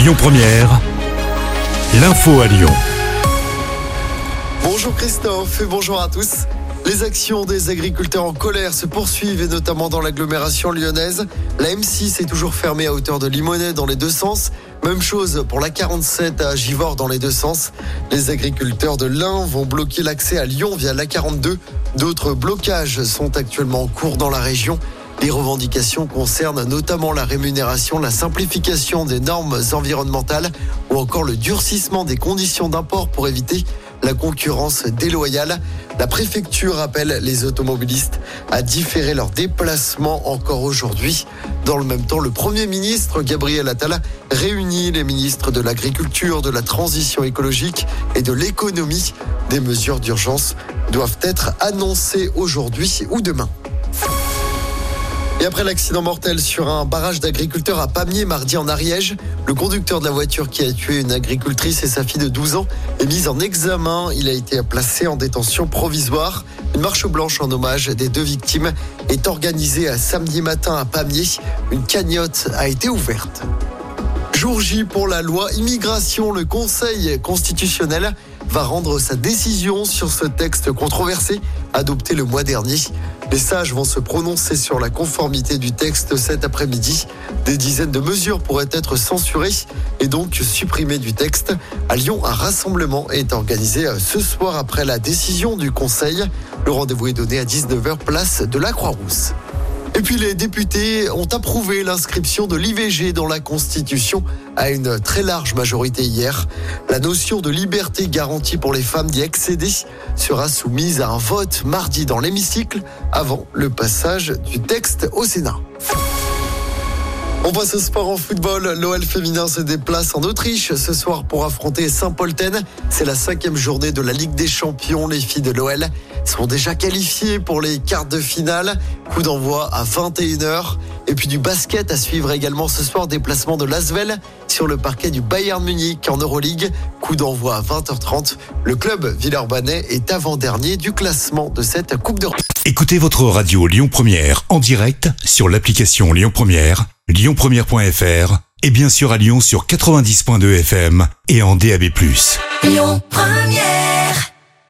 Lyon Première, l'info à Lyon. Bonjour Christophe et bonjour à tous. Les actions des agriculteurs en colère se poursuivent et notamment dans l'agglomération lyonnaise. La M6 est toujours fermée à hauteur de Limonest dans les deux sens. Même chose pour la 47 à Givors dans les deux sens. Les agriculteurs de l'Ain vont bloquer l'accès à Lyon via la 42. D'autres blocages sont actuellement en cours dans la région. Les revendications concernent notamment la rémunération, la simplification des normes environnementales ou encore le durcissement des conditions d'import pour éviter la concurrence déloyale. La préfecture appelle les automobilistes à différer leur déplacement encore aujourd'hui. Dans le même temps, le Premier ministre Gabriel Attal réunit les ministres de l'Agriculture, de la Transition écologique et de l'économie. Des mesures d'urgence doivent être annoncées aujourd'hui ou demain. Et après l'accident mortel sur un barrage d'agriculteurs à Pamiers mardi en Ariège, le conducteur de la voiture qui a tué une agricultrice et sa fille de 12 ans est mis en examen. Il a été placé en détention provisoire. Une marche blanche en hommage des deux victimes est organisée à samedi matin à Pamiers. Une cagnotte a été ouverte. Jour J pour la loi immigration, le Conseil constitutionnel va rendre sa décision sur ce texte controversé adopté le mois dernier. Les sages vont se prononcer sur la conformité du texte cet après-midi. Des dizaines de mesures pourraient être censurées et donc supprimées du texte. À Lyon, un rassemblement est organisé ce soir après la décision du Conseil. Le rendez-vous est donné à 19h place de la Croix-Rousse. Et puis les députés ont approuvé l'inscription de l'IVG dans la Constitution à une très large majorité hier. La notion de liberté garantie pour les femmes d'y accéder sera soumise à un vote mardi dans l'hémicycle avant le passage du texte au Sénat. On passe au sport en football. L'OL féminin se déplace en Autriche ce soir pour affronter Saint-Polten. C'est la cinquième journée de la Ligue des Champions. Les filles de l'OL sont déjà qualifiées pour les quarts de finale. Coup d'envoi à 21h. Et puis du basket à suivre également ce soir. Déplacement de Lasvel sur le parquet du Bayern Munich en Euroleague. Coup d'envoi à 20h30. Le club Villeurbanais est avant-dernier du classement de cette Coupe d'Europe. Écoutez votre radio Lyon Première en direct sur l'application Lyon Première, lyonpremière.fr et bien sûr à Lyon sur 90.2 FM et en DAB+. Lyon Première